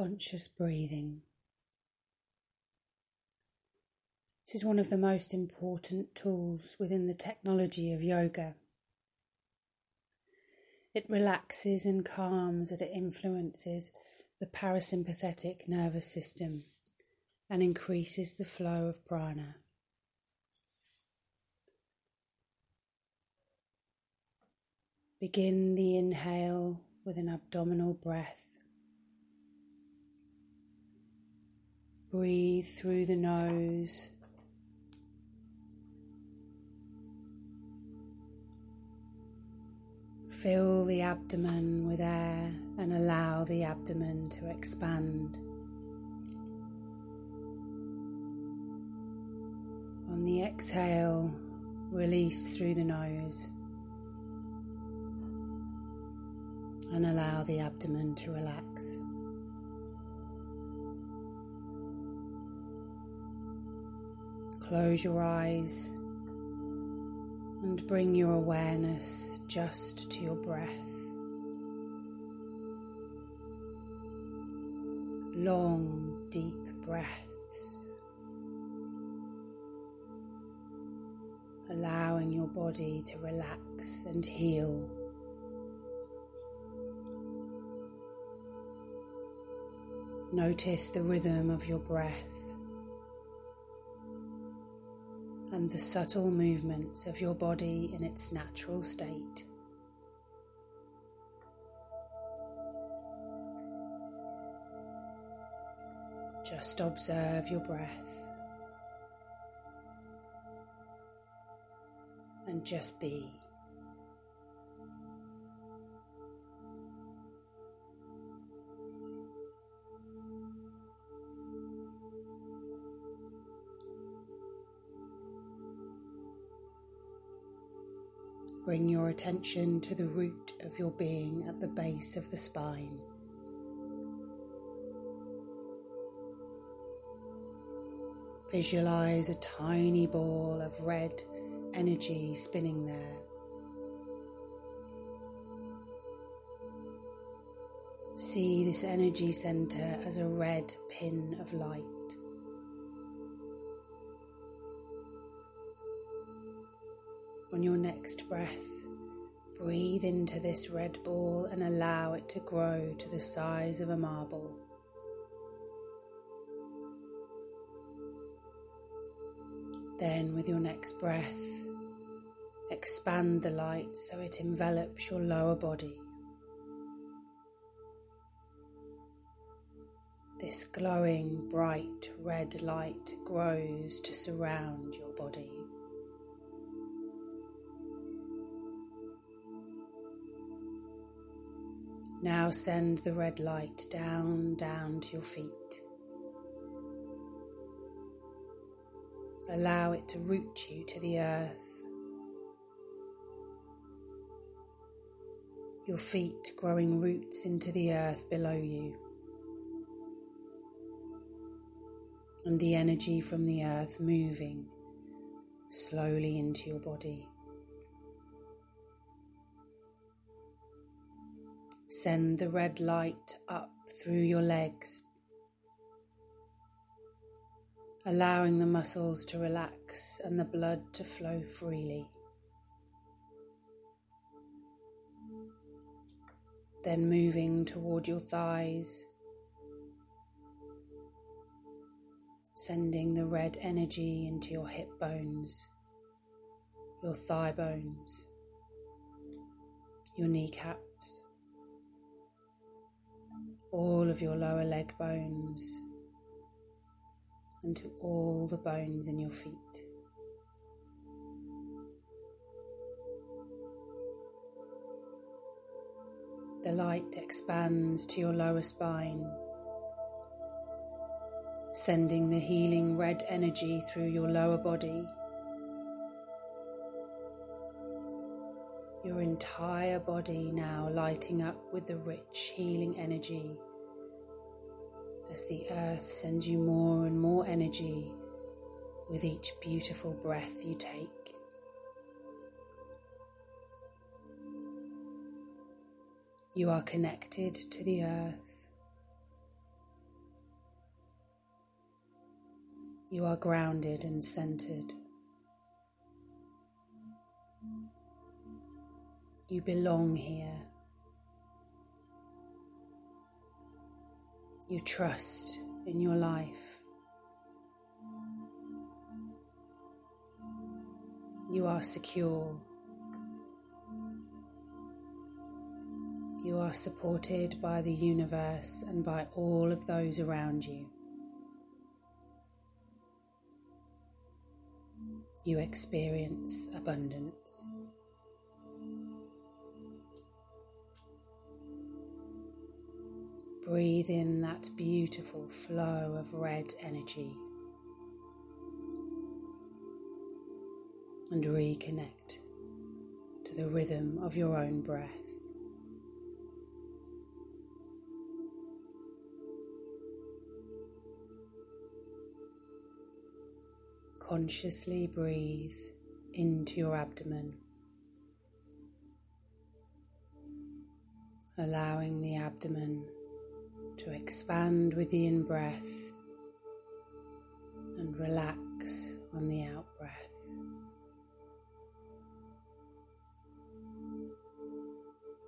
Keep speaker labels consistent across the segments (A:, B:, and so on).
A: conscious breathing. This is one of the most important tools within the technology of yoga. It relaxes and calms and it influences the parasympathetic nervous system and increases the flow of prana. Begin the inhale with an abdominal breath. Breathe through the nose. Fill the abdomen with air and allow the abdomen to expand. On the exhale, release through the nose. and allow the abdomen to relax. Close your eyes and bring your awareness just to your breath. Long, deep breaths. Allowing your body to relax and heal. Notice the rhythm of your breath and the subtle movements of your body in its natural state. Just observe your breath and just be. Bring your attention to the root of your being at the base of the spine. Visualize a tiny ball of red energy spinning there. See this energy center as a red pin of light. On your next breath, breathe into this red ball and allow it to grow to the size of a marble. Then, with your next breath, expand the light so it envelops your lower body. This glowing, bright red light grows to surround your body. Now send the red light down, down to your feet. Allow it to root you to the earth. Your feet growing roots into the earth below you. And the energy from the earth moving slowly into your body. Send the red light up through your legs, allowing the muscles to relax and the blood to flow freely. Then moving toward your thighs, sending the red energy into your hip bones, your thigh bones, your kneecaps all of your lower leg bones and to all the bones in your feet. The light expands to your lower spine, sending the healing red energy through your lower body entire body now lighting up with the rich healing energy as the earth sends you more and more energy with each beautiful breath you take. You are connected to the earth. You are grounded and centered. You belong here. You trust in your life. You are secure. You are supported by the universe and by all of those around you. You experience abundance. Breathe in that beautiful flow of red energy and reconnect to the rhythm of your own breath. Consciously breathe into your abdomen, allowing the abdomen to expand with the in breath and relax on the out breath.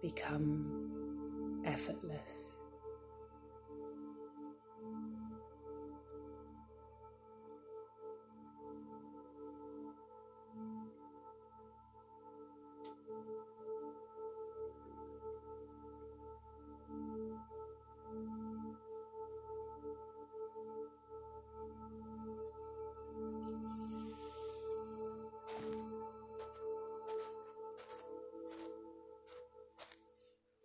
A: Become effortless.